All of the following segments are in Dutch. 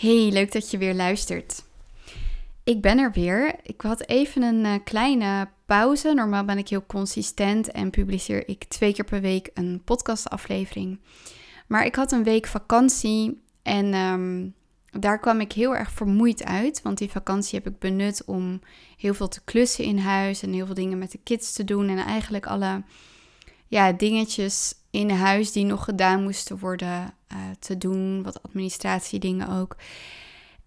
Hey, leuk dat je weer luistert. Ik ben er weer. Ik had even een uh, kleine pauze. Normaal ben ik heel consistent en publiceer ik twee keer per week een podcastaflevering. Maar ik had een week vakantie en um, daar kwam ik heel erg vermoeid uit. Want die vakantie heb ik benut om heel veel te klussen in huis en heel veel dingen met de kids te doen. En eigenlijk alle ja, dingetjes in huis die nog gedaan moesten worden uh, te doen. Wat administratiedingen ook.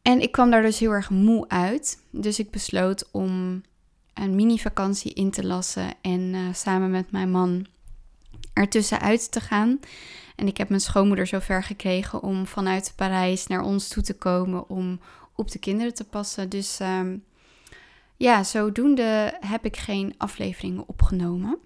En ik kwam daar dus heel erg moe uit. Dus ik besloot om een mini-vakantie in te lassen en uh, samen met mijn man ertussenuit te gaan. En ik heb mijn schoonmoeder zover gekregen om vanuit Parijs naar ons toe te komen om op de kinderen te passen. Dus um, ja, zodoende heb ik geen afleveringen opgenomen.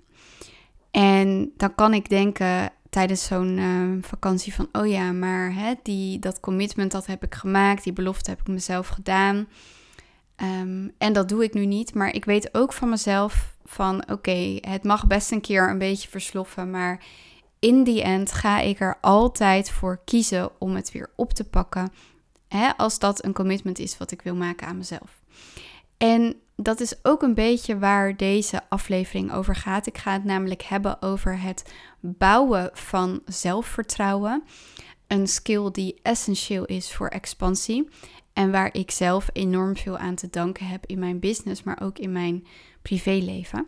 En dan kan ik denken tijdens zo'n uh, vakantie van, oh ja, maar hè, die, dat commitment dat heb ik gemaakt, die belofte heb ik mezelf gedaan. Um, en dat doe ik nu niet, maar ik weet ook van mezelf van, oké, het mag best een keer een beetje versloffen, maar in die end ga ik er altijd voor kiezen om het weer op te pakken. Hè, als dat een commitment is wat ik wil maken aan mezelf. En dat is ook een beetje waar deze aflevering over gaat. Ik ga het namelijk hebben over het bouwen van zelfvertrouwen. Een skill die essentieel is voor expansie. En waar ik zelf enorm veel aan te danken heb in mijn business, maar ook in mijn privéleven.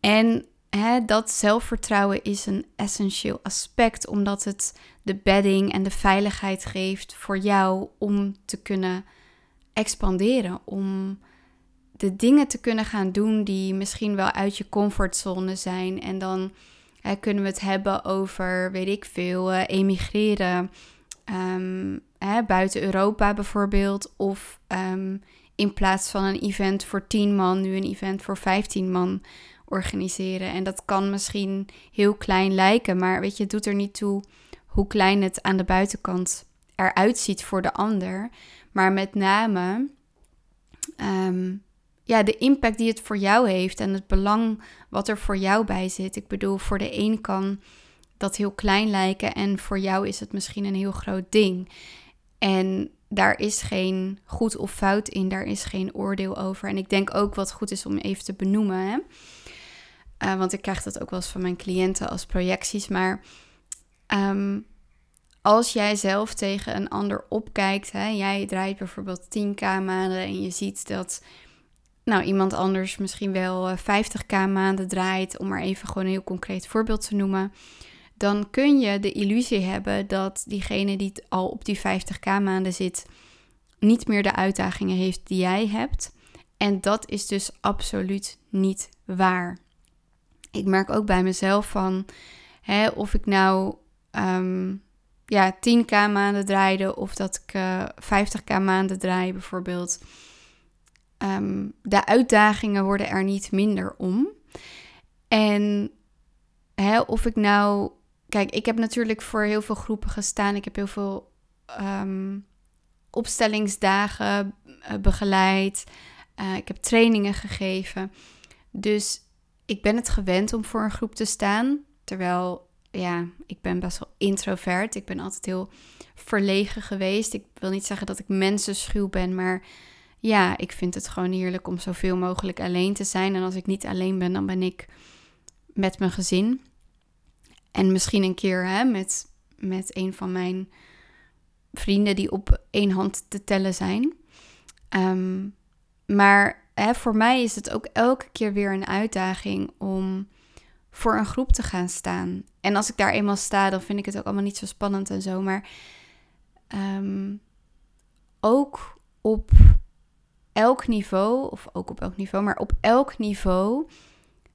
En hè, dat zelfvertrouwen is een essentieel aspect, omdat het de bedding en de veiligheid geeft voor jou om te kunnen expanderen. Om de dingen te kunnen gaan doen die misschien wel uit je comfortzone zijn. En dan hè, kunnen we het hebben over, weet ik veel, uh, emigreren. Um, hè, buiten Europa bijvoorbeeld. Of um, in plaats van een event voor 10 man, nu een event voor 15 man organiseren. En dat kan misschien heel klein lijken, maar weet je, het doet er niet toe hoe klein het aan de buitenkant eruit ziet voor de ander. Maar met name um, ja, de impact die het voor jou heeft en het belang wat er voor jou bij zit. Ik bedoel, voor de een kan dat heel klein lijken en voor jou is het misschien een heel groot ding. En daar is geen goed of fout in, daar is geen oordeel over. En ik denk ook wat goed is om even te benoemen. Hè? Uh, want ik krijg dat ook wel eens van mijn cliënten als projecties. Maar um, als jij zelf tegen een ander opkijkt, hè, jij draait bijvoorbeeld 10k maanden en je ziet dat nou, iemand anders misschien wel 50k eh, maanden draait, om maar even gewoon een heel concreet voorbeeld te noemen, dan kun je de illusie hebben dat diegene die al op die 50k maanden zit, niet meer de uitdagingen heeft die jij hebt. En dat is dus absoluut niet waar. Ik merk ook bij mezelf van hè, of ik nou um, ja, 10k maanden draaide of dat ik uh, eh, 50k maanden draai bijvoorbeeld. Ehm, de uitdagingen worden er niet minder om. En hè, of ik nou. Kijk, ik heb natuurlijk voor heel veel groepen gestaan. Ik heb heel veel ehm, opstellingsdagen uh, begeleid. Uh, ik heb trainingen gegeven. Dus ik ben het gewend om voor een groep te staan. Terwijl, ja, ik ben best wel introvert. Ik ben altijd heel verlegen geweest. Ik wil niet zeggen dat ik mensenschuw ben, maar ja, ik vind het gewoon heerlijk om zoveel mogelijk alleen te zijn. En als ik niet alleen ben, dan ben ik met mijn gezin. En misschien een keer hè, met, met een van mijn vrienden die op één hand te tellen zijn. Ehm, maar hè, voor mij is het ook elke keer weer een uitdaging om voor een groep te gaan staan. En als ik daar eenmaal sta, dan vind ik het ook allemaal niet zo spannend en zo. Maar um, ook op elk niveau, of ook op elk niveau, maar op elk niveau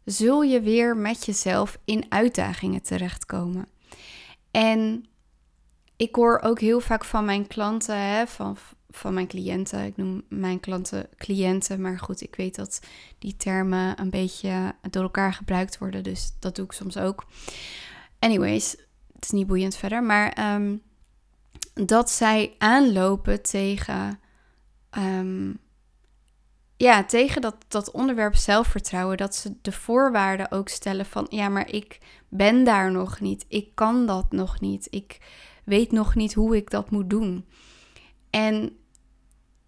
zul je weer met jezelf in uitdagingen terechtkomen. En ik hoor ook heel vaak van mijn klanten, hè, van, van mijn cliënten. Ik noem mijn klanten cliënten, maar goed, ik weet dat die termen een beetje door elkaar gebruikt worden, dus dat doe ik soms ook. Anyways, het is niet boeiend verder, maar um, dat zij aanlopen tegen um, ja, tegen dat, dat onderwerp zelfvertrouwen, dat ze de voorwaarden ook stellen van, ja, maar ik ben daar nog niet, ik kan dat nog niet, ik weet nog niet hoe ik dat moet doen. En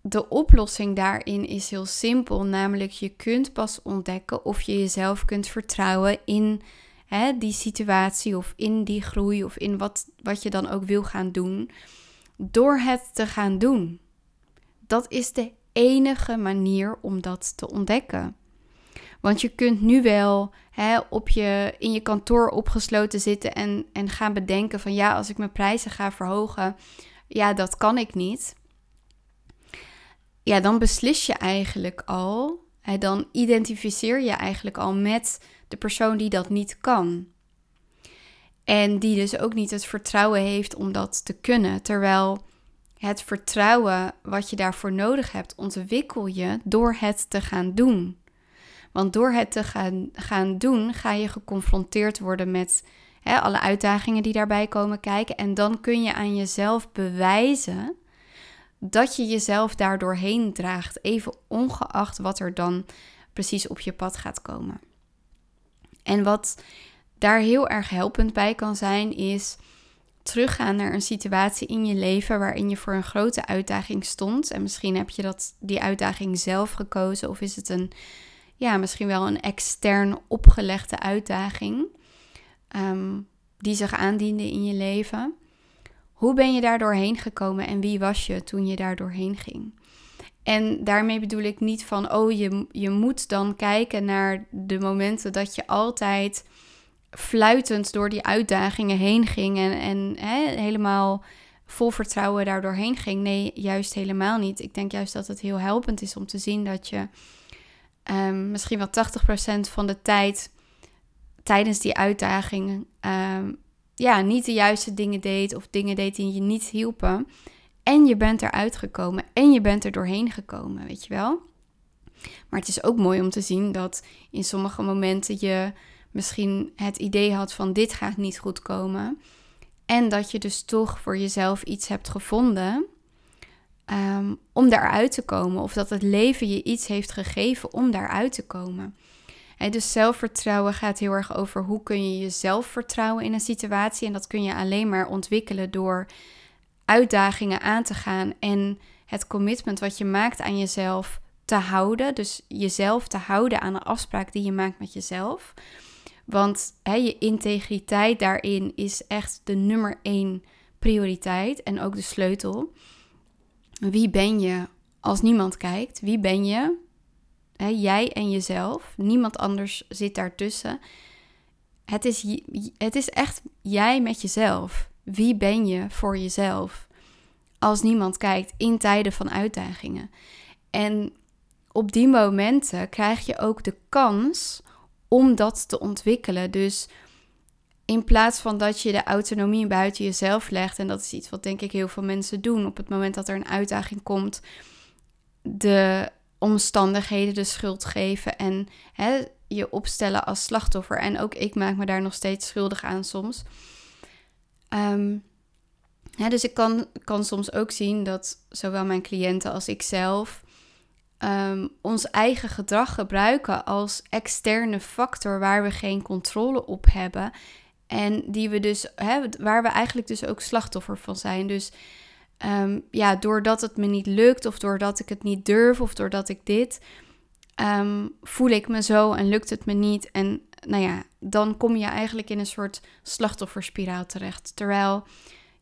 de oplossing daarin is heel simpel, namelijk je kunt pas ontdekken of je jezelf kunt vertrouwen in hè, die situatie of in die groei of in wat, wat je dan ook wil gaan doen, door het te gaan doen. Dat is de enige manier om dat te ontdekken. Want je kunt nu wel hè, op je, in je kantoor opgesloten zitten en, en gaan bedenken van ja, als ik mijn prijzen ga verhogen, ja, dat kan ik niet. Ja, dan beslis je eigenlijk al, dan identificeer je eigenlijk al met de persoon die dat niet kan. En die dus ook niet het vertrouwen heeft om dat te kunnen. Terwijl het vertrouwen wat je daarvoor nodig hebt, ontwikkel je door het te gaan doen. Want door het te gaan, gaan doen, ga je geconfronteerd worden met alle uitdagingen die daarbij komen kijken. En dan kun je aan jezelf bewijzen dat je jezelf daardoorheen draagt. Even ongeacht wat er dan precies op je pad gaat komen. En wat daar heel erg helpend bij kan zijn, is teruggaan naar een situatie in je leven waarin je voor een grote uitdaging stond. En misschien heb je dat, die uitdaging zelf gekozen, of is het een, ja, misschien wel een extern opgelegde uitdaging um, die zich aandiende in je leven. Hoe ben je daar doorheen gekomen en wie was je toen je daar doorheen ging? En daarmee bedoel ik niet van, oh, je, je moet dan kijken naar de momenten dat je altijd fluitend door die uitdagingen heen ging en, en hè, helemaal vol vertrouwen daardoor heen ging. Nee, juist helemaal niet. Ik denk juist dat het heel helpend is om te zien dat je um, misschien wel 80% van de tijd tijdens die uitdagingen um, ja, niet de juiste dingen deed of dingen deed die je niet hielpen. En je bent eruit gekomen en je bent er doorheen gekomen, weet je wel. Maar het is ook mooi om te zien dat in sommige momenten je misschien het idee had van dit gaat niet goed komen. En dat je dus toch voor jezelf iets hebt gevonden um, om daaruit te komen. Of dat het leven je iets heeft gegeven om daaruit te komen. Dus zelfvertrouwen gaat heel erg over hoe kun je jezelf vertrouwen in een situatie. En dat kun je alleen maar ontwikkelen door uitdagingen aan te gaan en het commitment wat je maakt aan jezelf te houden. Dus jezelf te houden aan de afspraak die je maakt met jezelf. Want je integriteit daarin is echt de nummer één prioriteit en ook de sleutel. Wie ben je als niemand kijkt? Wie ben je? Jij en jezelf. Niemand anders zit daartussen. Het is, het is echt jij met jezelf. Wie ben je voor jezelf? Als niemand kijkt in tijden van uitdagingen. En op die momenten krijg je ook de kans om dat te ontwikkelen. Dus in plaats van dat je de autonomie buiten jezelf legt, en dat is iets wat denk ik heel veel mensen doen op het moment dat er een uitdaging komt, de omstandigheden de schuld geven en hè, je opstellen als slachtoffer. En ook ik maak me daar nog steeds schuldig aan soms. Um, dus ik kan, kan soms ook zien dat zowel mijn cliënten als ik zelf Ehm, ons eigen gedrag gebruiken als externe factor waar we geen controle op hebben. En die we dus, hè, waar we eigenlijk dus ook slachtoffer van zijn. Dus um, ja, doordat het me niet lukt, of doordat ik het niet durf, of doordat ik dit, ehm, voel ik me zo en lukt het me niet. En nou ja, dan kom je eigenlijk in een soort slachtofferspiraal terecht. Terwijl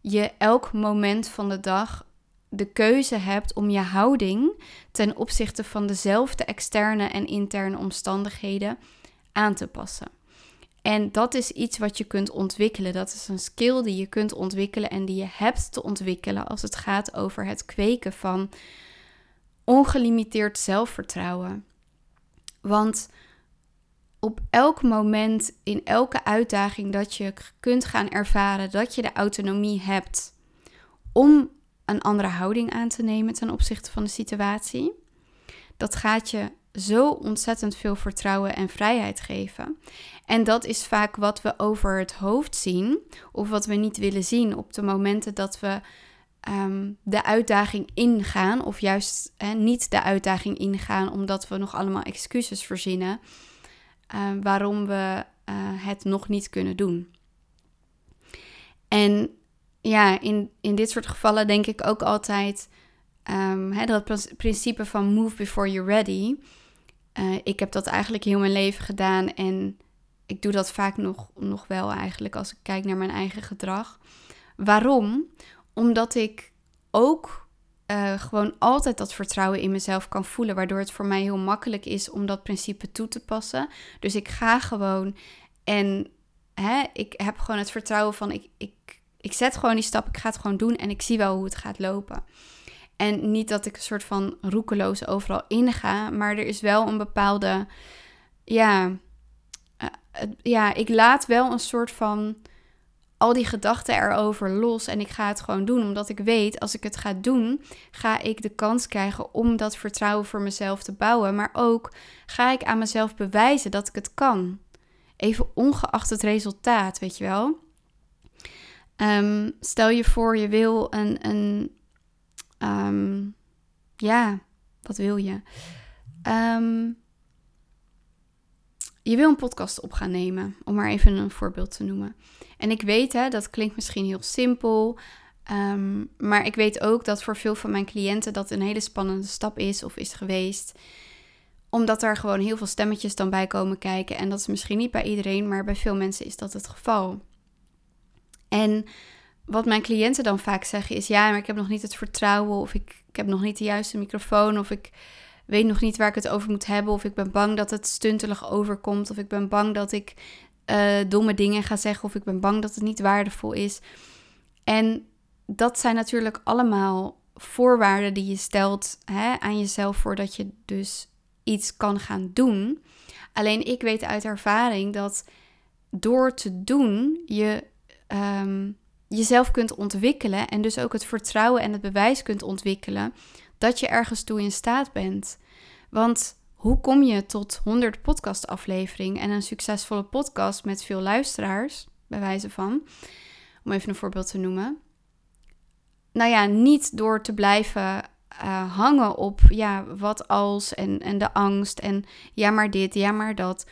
je elk moment van de dag de keuze hebt om je houding ten opzichte van dezelfde externe en interne omstandigheden aan te passen. En dat is iets wat je kunt ontwikkelen. Dat is een skill die je kunt ontwikkelen en die je hebt te ontwikkelen als het gaat over het kweken van ongelimiteerd zelfvertrouwen. Want op elk moment, in elke uitdaging dat je kunt gaan ervaren dat je de autonomie hebt om een andere houding aan te nemen ten opzichte van de situatie. Dat gaat je zo ontzettend veel vertrouwen en vrijheid geven. En dat is vaak wat we over het hoofd zien, of wat we niet willen zien op de momenten dat we ehm, de uitdaging ingaan, of juist niet de uitdaging ingaan, omdat we nog allemaal excuses verzinnen uh, waarom we uh, het nog niet kunnen doen. En ja, in, in dit soort gevallen denk ik ook altijd: um, dat principe van move before you're ready. Uh, ik heb dat eigenlijk heel mijn leven gedaan en ik doe dat vaak nog, nog wel eigenlijk als ik kijk naar mijn eigen gedrag. Waarom? Omdat ik ook uh, gewoon altijd dat vertrouwen in mezelf kan voelen, waardoor het voor mij heel makkelijk is om dat principe toe te passen. Dus ik ga gewoon en hè, ik heb gewoon het vertrouwen van ik, ik, ik zet gewoon die stap, ik ga het gewoon doen en ik zie wel hoe het gaat lopen. En niet dat ik een soort van roekeloos overal inga, maar er is wel een bepaalde, ja, uh, ja, ik laat wel een soort van al die gedachten erover los en ik ga het gewoon doen, omdat ik weet als ik het ga doen, ga ik de kans krijgen om dat vertrouwen voor mezelf te bouwen, maar ook ga ik aan mezelf bewijzen dat ik het kan. Even ongeacht het resultaat, weet je wel. Um, stel je voor, je wil een, een um, ja, wat wil je? Um, je wil een podcast op gaan nemen, om maar even een voorbeeld te noemen. En ik weet, hè, dat klinkt misschien heel simpel, um, maar ik weet ook dat voor veel van mijn cliënten dat een hele spannende stap is of is geweest omdat er gewoon heel veel stemmetjes dan bij komen kijken. En dat is misschien niet bij iedereen, maar bij veel mensen is dat het geval. En wat mijn cliënten dan vaak zeggen is: ja, maar ik heb nog niet het vertrouwen, of ik, heb nog niet de juiste microfoon, of ik weet nog niet waar ik het over moet hebben, of ik ben bang dat het stuntelig overkomt, of ik ben bang dat ik uh, domme dingen ga zeggen, of ik ben bang dat het niet waardevol is. En dat zijn natuurlijk allemaal voorwaarden die je stelt hè, aan jezelf voordat je dus iets kan gaan doen. Alleen ik weet uit ervaring dat door te doen je um, jezelf kunt ontwikkelen en dus ook het vertrouwen en het bewijs kunt ontwikkelen dat je ergens toe in staat bent. Want hoe kom je tot 100 podcastafleveringen en een succesvolle podcast met veel luisteraars, bij wijze van, om even een voorbeeld te noemen? Nou ja, niet door te blijven uh, hangen op ja, wat als en, en de angst en ja maar dit, ja maar dat.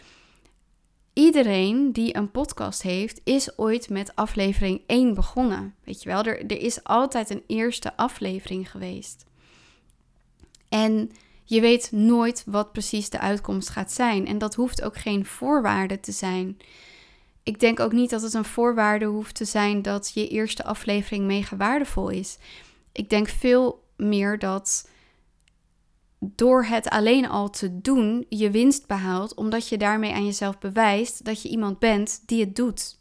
Iedereen die een podcast heeft, is ooit met aflevering 1 begonnen. Weet je wel, er, er is altijd een eerste aflevering geweest. En je weet nooit wat precies de uitkomst gaat zijn. En dat hoeft ook geen voorwaarde te zijn. Ik denk ook niet dat het een voorwaarde hoeft te zijn dat je eerste aflevering mega waardevol is. Ik denk veel meer dat door het alleen al te doen je winst behaalt, omdat je daarmee aan jezelf bewijst dat je iemand bent die het doet.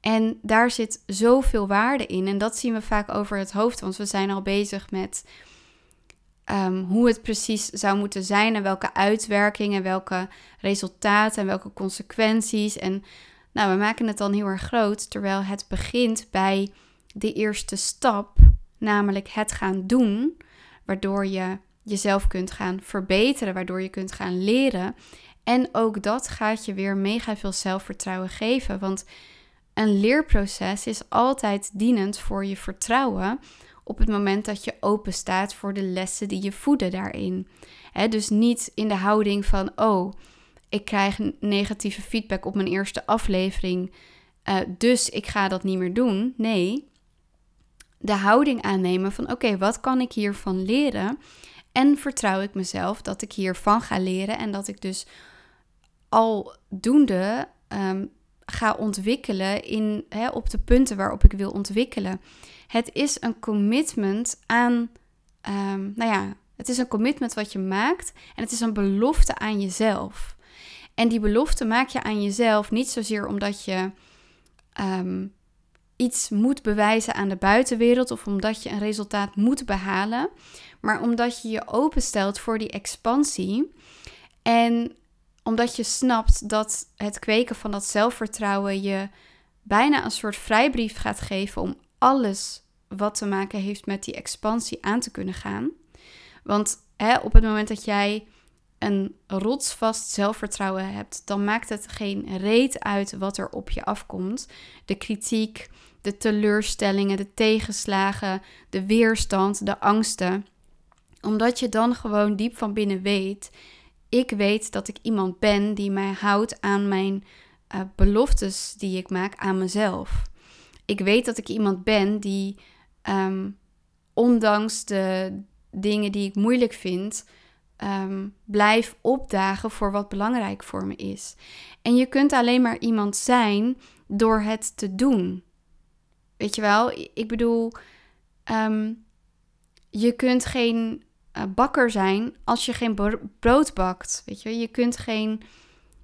En daar zit zoveel waarde in. En dat zien we vaak over het hoofd, want we zijn al bezig met um, hoe het precies zou moeten zijn en welke uitwerkingen, welke resultaten en welke consequenties. En nou, we maken het dan heel erg groot, terwijl het begint bij de eerste stap namelijk het gaan doen, waardoor je jezelf kunt gaan verbeteren, waardoor je kunt gaan leren. En ook dat gaat je weer mega veel zelfvertrouwen geven, want een leerproces is altijd dienend voor je vertrouwen op het moment dat je open staat voor de lessen die je voeden daarin. dus niet in de houding van, oh, ik krijg negatieve feedback op mijn eerste aflevering, uh, dus ik ga dat niet meer doen. Nee, de houding aannemen van oké, wat kan ik hiervan leren? En vertrouw ik mezelf dat ik hiervan ga leren en dat ik dus aldoende um, ga ontwikkelen in, op de punten waarop ik wil ontwikkelen. Het is een commitment aan, um, nou ja, het is een commitment wat je maakt en het is een belofte aan jezelf. En die belofte maak je aan jezelf niet zozeer omdat je um, iets moet bewijzen aan de buitenwereld of omdat je een resultaat moet behalen, maar omdat je je openstelt voor die expansie en omdat je snapt dat het kweken van dat zelfvertrouwen je bijna een soort vrijbrief gaat geven om alles wat te maken heeft met die expansie aan te kunnen gaan. Want hè, op het moment dat jij een rotsvast zelfvertrouwen hebt, dan maakt het geen reet uit wat er op je afkomt. De kritiek, de teleurstellingen, de tegenslagen, de weerstand, de angsten. Omdat je dan gewoon diep van binnen weet: ik weet dat ik iemand ben die mij houdt aan mijn uh, beloftes die ik maak aan mezelf. Ik weet dat ik iemand ben die, um, ondanks de, dingen die ik moeilijk vind, ehm, blijf opdagen voor wat belangrijk voor me is. En je kunt alleen maar iemand zijn door het te doen. Weet je wel? Ik bedoel, ehm, je kunt geen uh, bakker zijn als je geen brood bakt. Weet je, je kunt geen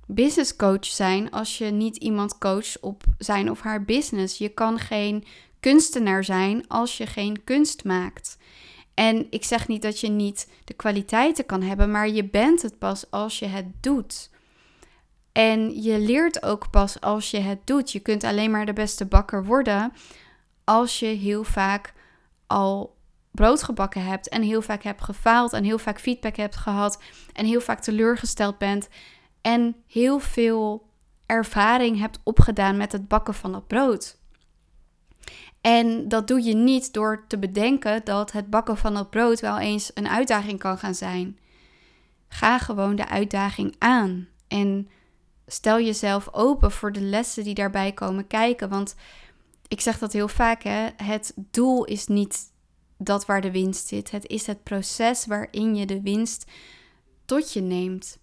business coach zijn als je niet iemand coacht op zijn of haar business. Je kan geen kunstenaar zijn als je geen kunst maakt. En ik zeg niet dat je niet de kwaliteiten kan hebben, maar je bent het pas als je het doet. En je leert ook pas als je het doet. Je kunt alleen maar de beste bakker worden als je heel vaak al brood gebakken hebt en heel vaak hebt gefaald en heel vaak feedback hebt gehad en heel vaak teleurgesteld bent en heel veel ervaring hebt opgedaan met het bakken van dat brood. En dat doe je niet door te bedenken dat het bakken van dat brood wel eens een uitdaging kan gaan zijn. Ga gewoon de uitdaging aan en stel jezelf open voor de lessen die daarbij komen kijken. Want ik zeg dat heel vaak, hè? het doel is niet dat waar de winst zit. Het is het proces waarin je de winst tot je neemt.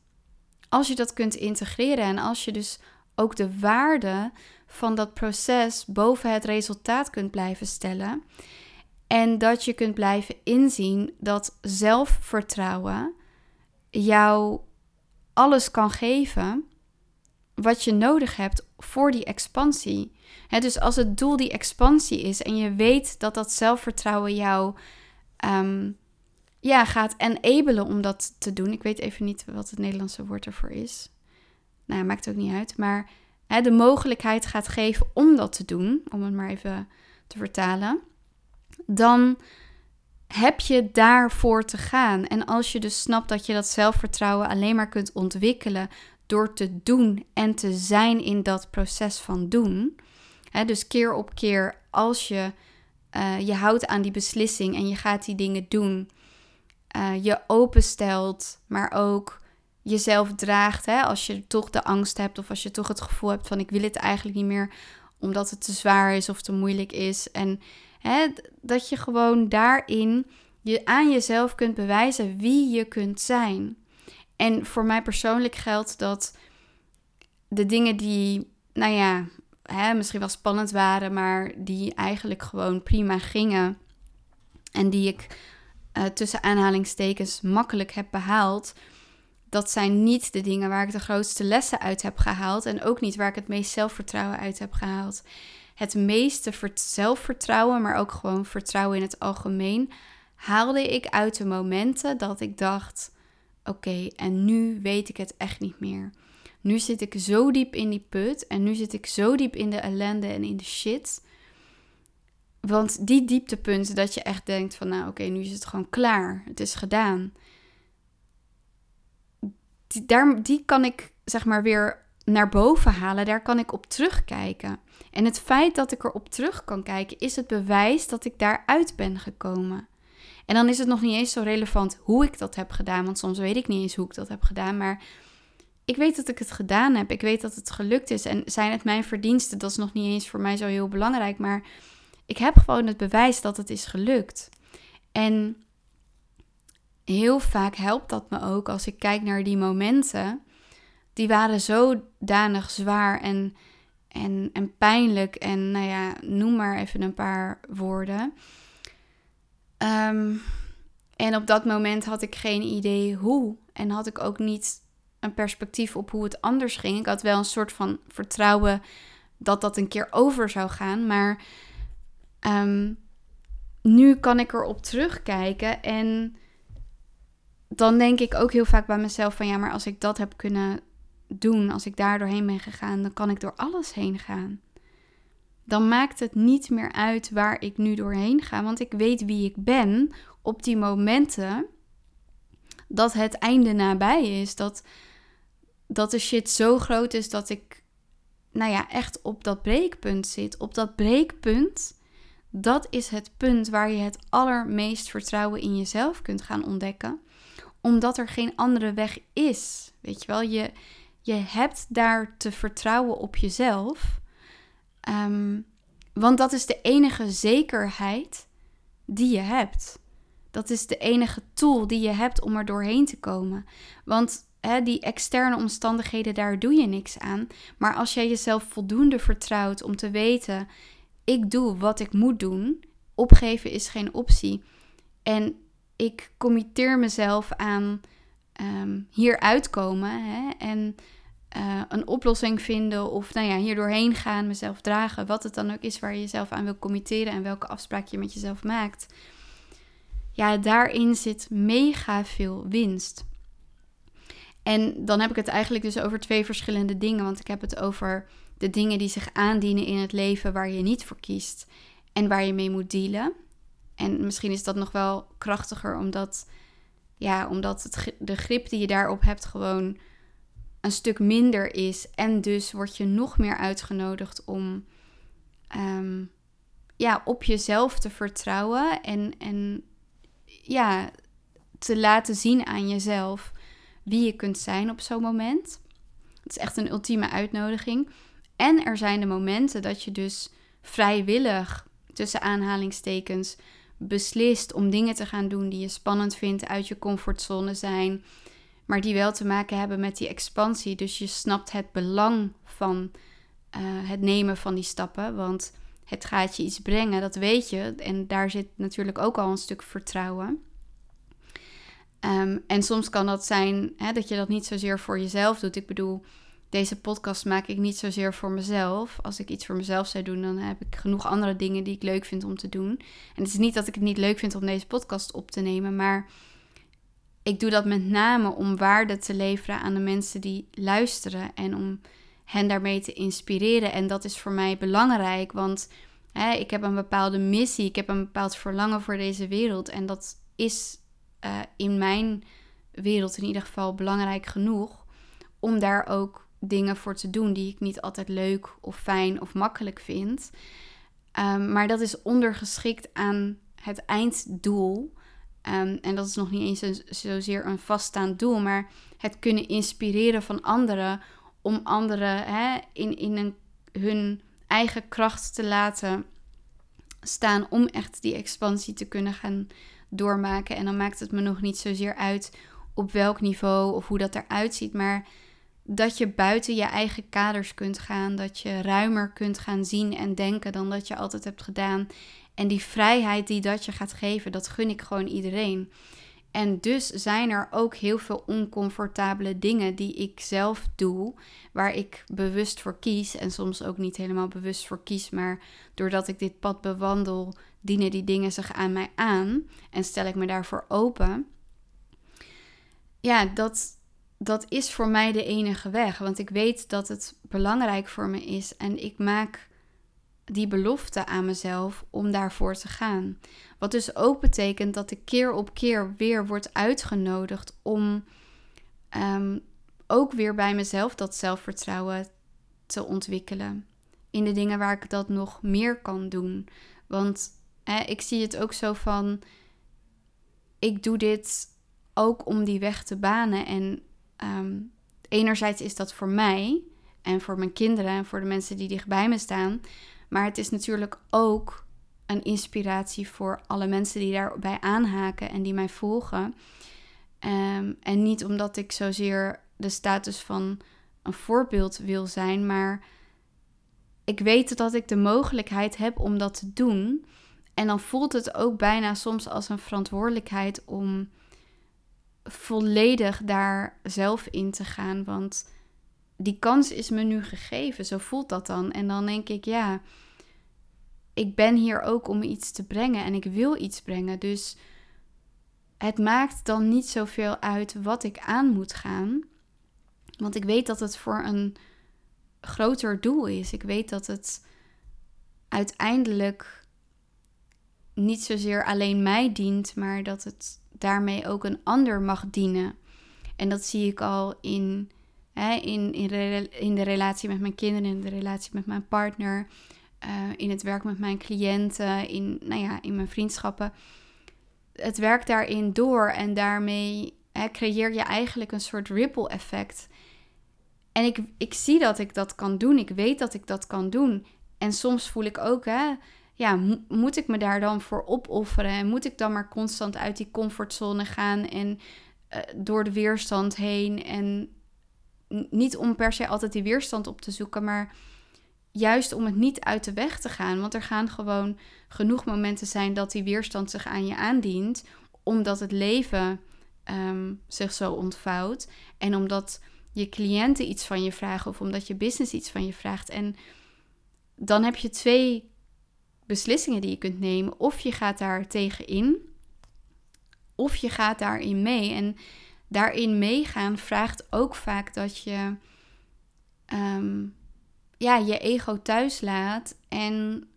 Als je dat kunt integreren en als je dus ook de waarde van dat proces boven het resultaat kunt blijven stellen. En dat je kunt blijven inzien dat zelfvertrouwen jou alles kan geven wat je nodig hebt voor die expansie. dus als het doel die expansie is en je weet dat dat zelfvertrouwen jou ehm, ja, gaat enablen om dat te doen. Ik weet even niet wat het Nederlandse woord ervoor is. Nou, maakt ook niet uit. Maar de mogelijkheid gaat geven om dat te doen, om het maar even te vertalen. Dan heb je daarvoor te gaan. En als je dus snapt dat je dat zelfvertrouwen alleen maar kunt ontwikkelen door te doen en te zijn in dat proces van doen. Dus keer op keer als je uh, je houdt aan die beslissing en je gaat die dingen doen, uh, je openstelt, maar ook jezelf draagt. Als je toch de angst hebt of als je toch het gevoel hebt van ik wil het eigenlijk niet meer omdat het te zwaar is of te moeilijk is. En dat je gewoon daarin je aan jezelf kunt bewijzen wie je kunt zijn. En voor mij persoonlijk geldt dat de dingen die, nou ja, hè, misschien wel spannend waren, maar die eigenlijk gewoon prima gingen. En die ik uh, tussen aanhalingstekens makkelijk heb behaald. Dat zijn niet de dingen waar ik de grootste lessen uit heb gehaald. En ook niet waar ik het meest zelfvertrouwen uit heb gehaald. Het meeste zelfvertrouwen, maar ook gewoon vertrouwen in het algemeen, haalde ik uit de momenten dat ik dacht: oké, en nu weet ik het echt niet meer. Nu zit ik zo diep in die put en nu zit ik zo diep in de ellende en in de shit. Want die dieptepunten dat je echt denkt van nou oké, nu is het gewoon klaar. Het is gedaan. Die, daar, die kan ik zeg maar weer naar boven halen. Daar kan ik op terugkijken. En het feit dat ik erop terug kan kijken is het bewijs dat ik daaruit ben gekomen. En dan is het nog niet eens zo relevant hoe ik dat heb gedaan, want soms weet ik niet eens hoe ik dat heb gedaan, maar ik weet dat ik het gedaan heb. Ik weet dat het gelukt is. En zijn het mijn verdiensten? Dat is nog niet eens voor mij zo heel belangrijk. Maar ik heb gewoon het bewijs dat het is gelukt. En heel vaak helpt dat me ook als ik kijk naar die momenten. Die waren zodanig zwaar en, en, en pijnlijk. En nou ja, noem maar even een paar woorden. Ehm, en op dat moment had ik geen idee hoe. En had ik ook niet een perspectief op hoe het anders ging. Ik had wel een soort van vertrouwen dat dat een keer over zou gaan. Maar ehm, nu kan ik erop terugkijken. En dan denk ik ook heel vaak bij mezelf van ja, maar als ik dat heb kunnen doen, als ik daar doorheen ben gegaan, dan kan ik door alles heen gaan dan maakt het niet meer uit waar ik nu doorheen ga. Want ik weet wie ik ben op die momenten dat het einde nabij is. Dat, dat de shit zo groot is dat ik, nou ja, echt op dat breekpunt zit. Op dat breekpunt, dat is het punt waar je het allermeest vertrouwen in jezelf kunt gaan ontdekken. Omdat er geen andere weg is. Weet je wel, je, je hebt daar te vertrouwen op jezelf. Ehm, want dat is de enige zekerheid die je hebt. Dat is de enige tool die je hebt om er doorheen te komen. Want hè, die externe omstandigheden, daar doe je niks aan. Maar als jij jezelf voldoende vertrouwt om te weten: ik doe wat ik moet doen, opgeven is geen optie. En ik committeer mezelf aan um, hier uitkomen hè, en uh, een oplossing vinden of nou ja, hier doorheen gaan, mezelf dragen, wat het dan ook is waar je jezelf aan wil committeren en welke afspraak je met jezelf maakt. Ja, daarin zit mega veel winst. En dan heb ik het eigenlijk dus over twee verschillende dingen, want ik heb het over de dingen die zich aandienen in het leven waar je niet voor kiest en waar je mee moet dealen. En misschien is dat nog wel krachtiger, omdat, ja, omdat het, de grip die je daarop hebt gewoon een stuk minder is. En dus word je nog meer uitgenodigd om um, ja, op jezelf te vertrouwen en, en ja, te laten zien aan jezelf wie je kunt zijn op zo'n moment. Het is echt een ultieme uitnodiging. En er zijn de momenten dat je dus vrijwillig, tussen aanhalingstekens, beslist om dingen te gaan doen die je spannend vindt, uit je comfortzone zijn, maar die wel te maken hebben met die expansie. Dus je snapt het belang van uh, het nemen van die stappen, want het gaat je iets brengen, dat weet je. En daar zit natuurlijk ook al een stuk vertrouwen. Um, en soms kan dat zijn hè, dat je dat niet zozeer voor jezelf doet. Ik bedoel, deze podcast maak ik niet zozeer voor mezelf. Als ik iets voor mezelf zou doen, dan heb ik genoeg andere dingen die ik leuk vind om te doen. En het is niet dat ik het niet leuk vind om deze podcast op te nemen, maar ik doe dat met name om waarde te leveren aan de mensen die luisteren en om hen daarmee te inspireren. En dat is voor mij belangrijk, want hè, ik heb een bepaalde missie, ik heb een bepaald verlangen voor deze wereld. En dat is uh, in mijn wereld in ieder geval belangrijk genoeg om daar ook dingen voor te doen die ik niet altijd leuk of fijn of makkelijk vind. Um, maar dat is ondergeschikt aan het einddoel. Um, en dat is nog niet eens een, zozeer een vaststaand doel, maar het kunnen inspireren van anderen om anderen hè, in, in hun eigen kracht te laten staan om echt die expansie te kunnen gaan doormaken. En dan maakt het me nog niet zozeer uit op welk niveau of hoe dat eruit ziet, maar dat je buiten je eigen kaders kunt gaan, dat je ruimer kunt gaan zien en denken dan dat je altijd hebt gedaan. En die vrijheid die dat je gaat geven, dat gun ik gewoon iedereen. En dus zijn er ook heel veel oncomfortabele dingen die ik zelf doe, waar ik bewust voor kies en soms ook niet helemaal bewust voor kies, maar doordat ik dit pad bewandel, dienen die dingen zich aan mij aan en stel ik me daarvoor open. Ja, dat, dat is voor mij de enige weg, want ik weet dat het belangrijk voor me is en ik maak die belofte aan mezelf om daarvoor te gaan. Wat dus ook betekent dat ik keer op keer weer word uitgenodigd om um, ook weer bij mezelf dat zelfvertrouwen te ontwikkelen. In de dingen waar ik dat nog meer kan doen. Want ik zie het ook zo van: ik doe dit ook om die weg te banen. En um, enerzijds is dat voor mij en voor mijn kinderen en voor de mensen die dichtbij me staan. Maar het is natuurlijk ook een inspiratie voor alle mensen die daarbij aanhaken en die mij volgen. Um, en niet omdat ik zozeer de status van een voorbeeld wil zijn, maar ik weet dat ik de mogelijkheid heb om dat te doen. En dan voelt het ook bijna soms als een verantwoordelijkheid om volledig daar zelf in te gaan. Want die kans is me nu gegeven. Zo voelt dat dan. En dan denk ik, ja, ik ben hier ook om iets te brengen en ik wil iets brengen. Dus het maakt dan niet zoveel uit wat ik aan moet gaan. Want ik weet dat het voor een groter doel is. Ik weet dat het uiteindelijk niet zozeer alleen mij dient, maar dat het daarmee ook een ander mag dienen. En dat zie ik al in, in, in, de relatie met mijn kinderen, in de relatie met mijn partner, uh, in het werk met mijn cliënten, in, nou ja, in mijn vriendschappen. Het werkt daarin door en daarmee creëer je eigenlijk een soort ripple effect. En ik, ik zie dat ik dat kan doen. Ik weet dat ik dat kan doen. En soms voel ik ook, hè, ja, moet ik me daar dan voor opofferen? En moet ik dan maar constant uit die comfortzone gaan en uh, door de weerstand heen? En niet om per se altijd die weerstand op te zoeken, maar juist om het niet uit de weg te gaan. Want er gaan gewoon genoeg momenten zijn dat die weerstand zich aan je aandient, omdat het leven um, zich zo ontvouwt en omdat je cliënten iets van je vragen of omdat je business iets van je vraagt. En dan heb je twee beslissingen die je kunt nemen. Of je gaat daar tegenin, of je gaat daarin mee. En daarin meegaan vraagt ook vaak dat je ehm, ja, je ego thuis laat en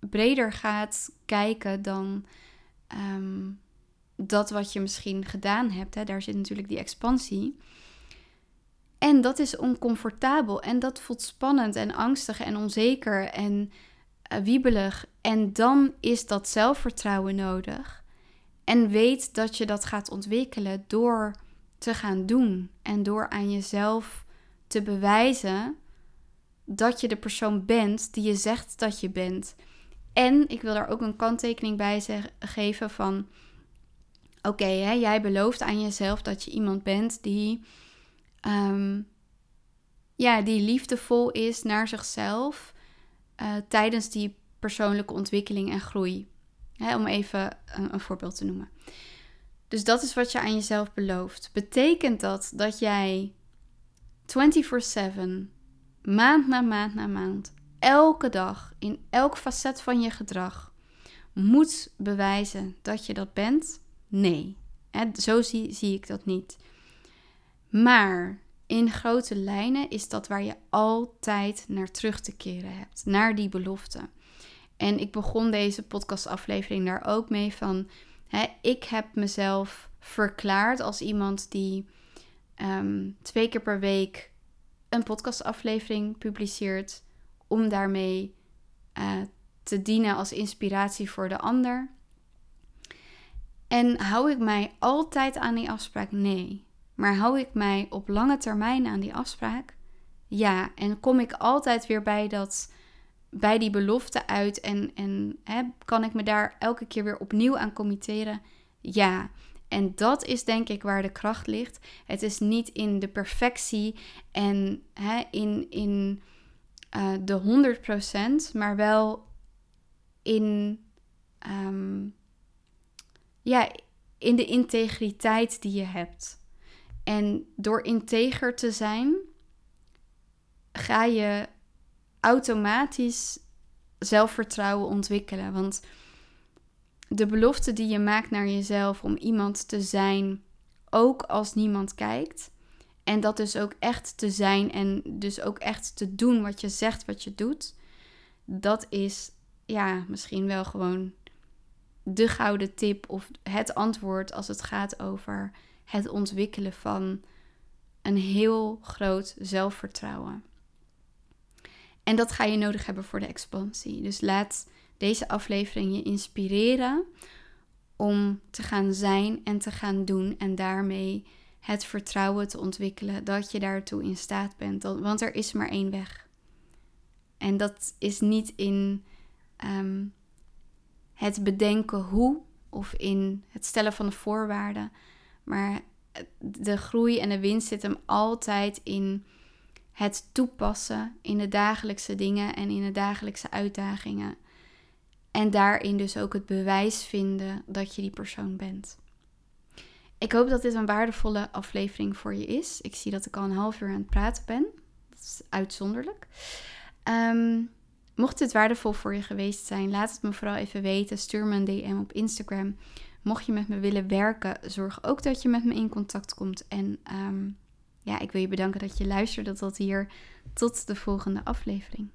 breder gaat kijken dan ehm, dat wat je misschien gedaan hebt. Hè. Daar zit natuurlijk die expansie. En dat is oncomfortabel en dat voelt spannend en angstig en onzeker en uh, wiebelig. En dan is dat zelfvertrouwen nodig. En weet dat je dat gaat ontwikkelen door te gaan doen en door aan jezelf te bewijzen dat je de persoon bent die je zegt dat je bent. En ik wil daar ook een kanttekening bij geven van oké, jij belooft aan jezelf dat je iemand bent die, um, ja, die liefdevol is naar zichzelf uh, tijdens die persoonlijke ontwikkeling en groei. Hè, om even een, een voorbeeld te noemen. Dus dat is wat je aan jezelf belooft. Betekent dat dat jij 24/7, maand na maand na maand, elke dag, in elk facet van je gedrag, moet bewijzen dat je dat bent? Nee, hè, zo zie, zie ik dat niet. Maar in grote lijnen is dat waar je altijd naar terug te keren hebt, naar die belofte. En ik begon deze podcastaflevering daar ook mee van, hè, ik heb mezelf verklaard als iemand die um, twee keer per week een podcastaflevering publiceert, om daarmee uh, te dienen als inspiratie voor de ander. En hou ik mij altijd aan die afspraak? Nee. Maar hou ik mij op lange termijn aan die afspraak? Ja. En kom ik altijd weer bij, dat, bij die belofte uit en, en hè, kan ik me daar elke keer weer opnieuw aan committeren? Ja. En dat is denk ik waar de kracht ligt. Het is niet in de perfectie en hè, in, in uh, de 100%, maar wel in um, ja, in de integriteit die je hebt. En door integer te zijn, ga je automatisch zelfvertrouwen ontwikkelen. Want de belofte die je maakt naar jezelf om iemand te zijn, ook als niemand kijkt. En dat dus ook echt te zijn en dus ook echt te doen wat je zegt, wat je doet. Dat is ja, misschien wel gewoon de gouden tip of het antwoord als het gaat over het ontwikkelen van een heel groot zelfvertrouwen. En dat ga je nodig hebben voor de expansie. Dus laat deze aflevering je inspireren om te gaan zijn en te gaan doen en daarmee het vertrouwen te ontwikkelen dat je daartoe in staat bent. Want er is maar één weg. En dat is niet in ehm, het bedenken hoe of in het stellen van de voorwaarden. Maar de groei en de winst zit hem altijd in het toepassen in de dagelijkse dingen en in de dagelijkse uitdagingen. En daarin dus ook het bewijs vinden dat je die persoon bent. Ik hoop dat dit een waardevolle aflevering voor je is. Ik zie dat ik al een half uur aan het praten ben. Dat is uitzonderlijk. Um, Mocht dit waardevol voor je geweest zijn, laat het me vooral even weten. Stuur me een DM op Instagram. Mocht je met me willen werken, zorg ook dat je met me in contact komt. En um, ja, ik wil je bedanken dat je luisterde tot hier. Tot de volgende aflevering.